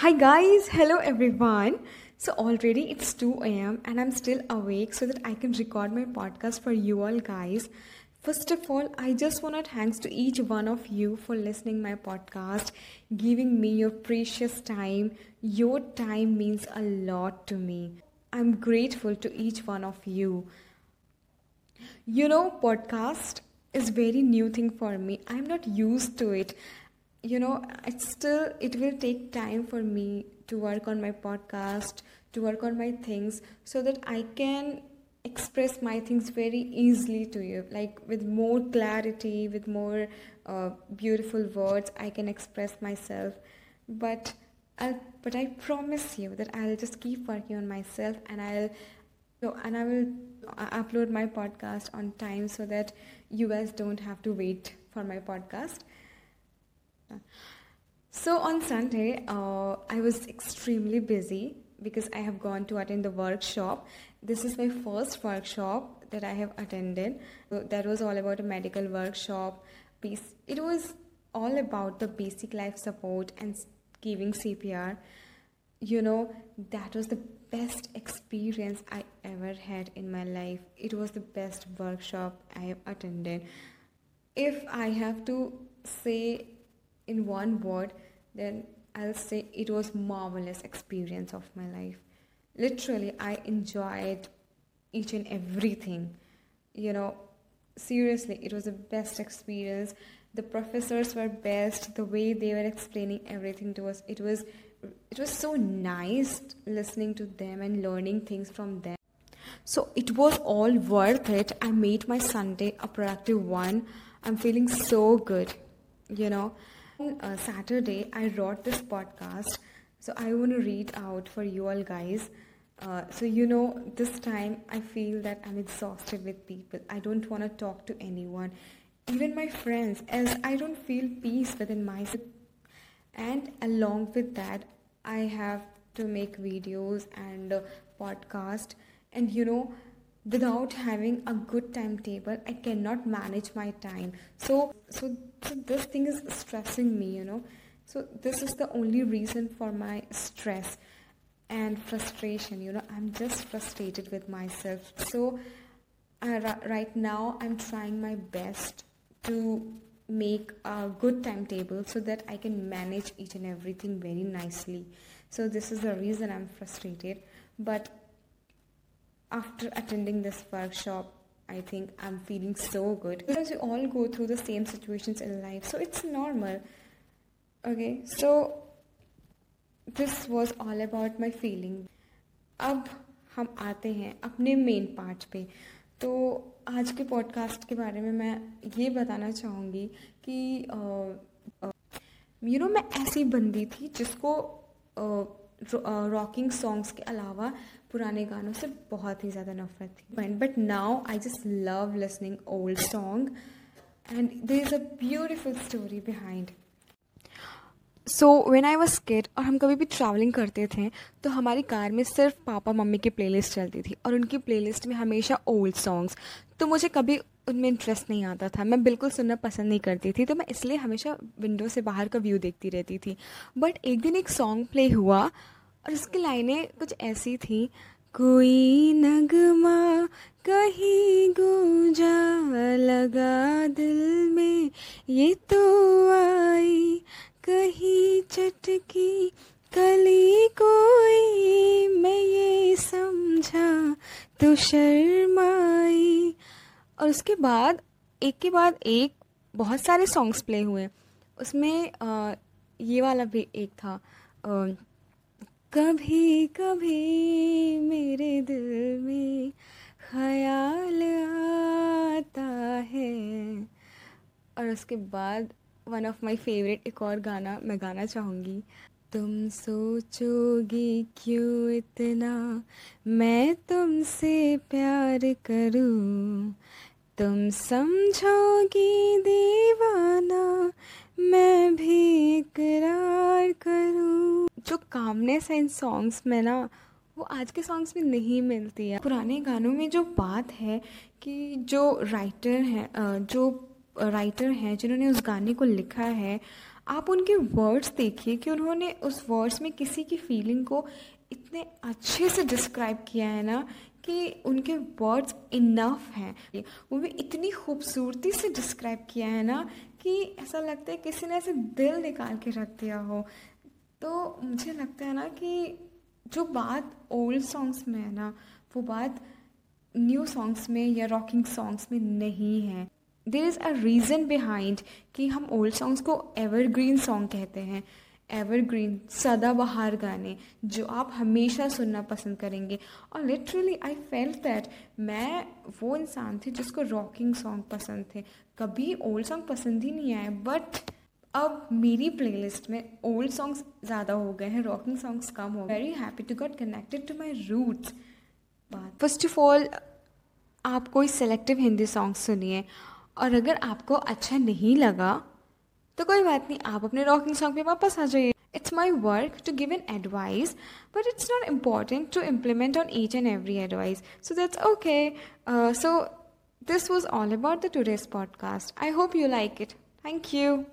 Hi guys, hello everyone. So already it's 2 a.m. and I'm still awake so that I can record my podcast for you all guys. First of all, I just want to thanks to each one of you for listening my podcast, giving me your precious time. Your time means a lot to me. I'm grateful to each one of you. You know, podcast is very new thing for me. I'm not used to it you know it's still it will take time for me to work on my podcast to work on my things so that i can express my things very easily to you. Like with more clarity with more uh, beautiful words i can express myself. But I'll, but i promise you that i'll just keep working on myself and i'll so and i will uh, upload my podcast on time so that you guys don't have to wait for my podcast so on Sunday, uh, I was extremely busy because I have gone to attend the workshop. This is my first workshop that I have attended. that was all about a medical workshop. It was all about the basic life support and giving CPR. You know, that was the best experience I ever had in my life. It was the best workshop I have attended. If I have to say in one word, then I'll say it was marvelous experience of my life. Literally, I enjoyed each and everything. You know, seriously, it was the best experience. The professors were best. The way they were explaining everything to us, it was it was so nice listening to them and learning things from them. So it was all worth it. I made my Sunday a productive one. I'm feeling so good, you know uh, Saturday, I wrote this podcast. So I want to read out for you all guys. Uh, so, you know, this time I feel that I'm exhausted with people. I don't want to talk to anyone, even my friends, as I don't feel peace within myself. And along with that, I have to make videos and uh, podcast. And, you know, without having a good timetable i cannot manage my time. So so, so this thing is stressing me you know. So this is the only reason for my stress and frustration you know. I'm just frustrated with myself. So uh, right now i'm trying my best to make a good timetable so that i can manage each and everything very nicely. So this is the reason i'm frustrated. But after attending this workshop i think i'm feeling so good because we all go through the same situations in life so it's normal okay so this was all about my feeling अब हम आते हैं अपने main part पे तो आज के podcast के बारे में मैं ये बताना चाहूँगी कि यू नो मैं ऐसी बंदी थी जिसको रॉकिंग सॉन्ग्स के अलावा पुराने गानों से बहुत ही ज़्यादा नफरत थी। But now I just love listening old song and there is a beautiful story behind so when I was kid और हम कभी भी ट्रैवलिंग करते थे तो हमारी कार में सिर्फ़ पापा मम्मी की प्लेलिस्ट चलती थी और उनकी प्लेलिस्ट में हमेशा ओल्ड सॉन्ग्स तो मुझे कभी उनमें इंटरेस्ट नहीं आता था। मैं बिल्कुल सुनना पसंद नहीं करती थी तो मैं इसलिए हमेशा विंडो से बाहर का व्यू देखती रहती थी। बट एक दिन एक सॉन्ग प्ले हुआ और उसकी लाइनें कुछ ऐसी थी, कोई नगमा कहीं गूंजा लगा दिल में, ये तो चटकी कली कोई मैं ये समझा तो शर्माई। और उसके बाद एक के बाद एक बहुत सारे सॉन्ग्स प्ले हुए उसमें आ, ये वाला भी एक था आ, कभी कभी मेरे दिल में ख्याल आता है। और उसके बाद वन ऑफ़ माय फेवरेट एक और गाना मैं गाना चाहूँगी। तुम सोचोगी क्यों इतना? मैं तुमसे प्यार करूँ। तुम समझोगी दीवाना? मैं भी इकरार करूँ। जो कामनेस है इन सॉन्ग्स में ना, वो आज के सॉन्ग्स में नहीं मिलती है। पुराने गानों में जो बात है कि जो राइटर हैं जो राइटर हैं जिन्होंने उस गाने को लिखा है, आप उनके वर्ड्स देखिए कि उन्होंने उस वर्ड्स में किसी की फीलिंग को इतने अच्छे से डिस्क्राइब किया है ना कि उनके वर्ड्स इनफ हैं। वो भी इतनी खूबसूरती से डिस्क्राइब किया है ना कि ऐसा लगता है किसी ने ऐसे दिल निकाल के रख दिया हो। तो मुझे लगता है ना कि जो बात ओल्ड सॉन्ग्स में है ना, वो बात न्यू सॉन्ग्स में या रॉकिंग सॉन्ग्स में नहीं है। There is a reason behind कि हम ओल्ड सॉन्ग्स को एवरग्रीन सॉन्ग कहते हैं। एवरग्रीन सदाबहार गाने, जो आप हमेशा सुनना पसंद करेंगे। और लिटरली आई फेल्ट दैट मैं वो इंसान थी जिसको रॉकिंग सॉन्ग पसंद थे। कभी ओल्ड सॉन्ग पसंद ही नहीं आए बट अब मेरी प्लेलिस्ट में ओल्ड सॉन्ग्स ज़्यादा हो गए हैं रॉकिंग सॉन्ग्स कम हो गए। Very happy to get connected to my roots first of all आप कोई सेलेक्टिव हिंदी सॉन्ग सुनिए। और अगर आपको अच्छा नहीं लगा तो कोई बात नहीं आप अपने रॉकिंग सॉन्ग पे वापस आ जाइए my work to give an advice, but it's not important to implement on each and every advice. So that's okay. Uh, so this was all about the today's podcast. I hope you like it. Thank you.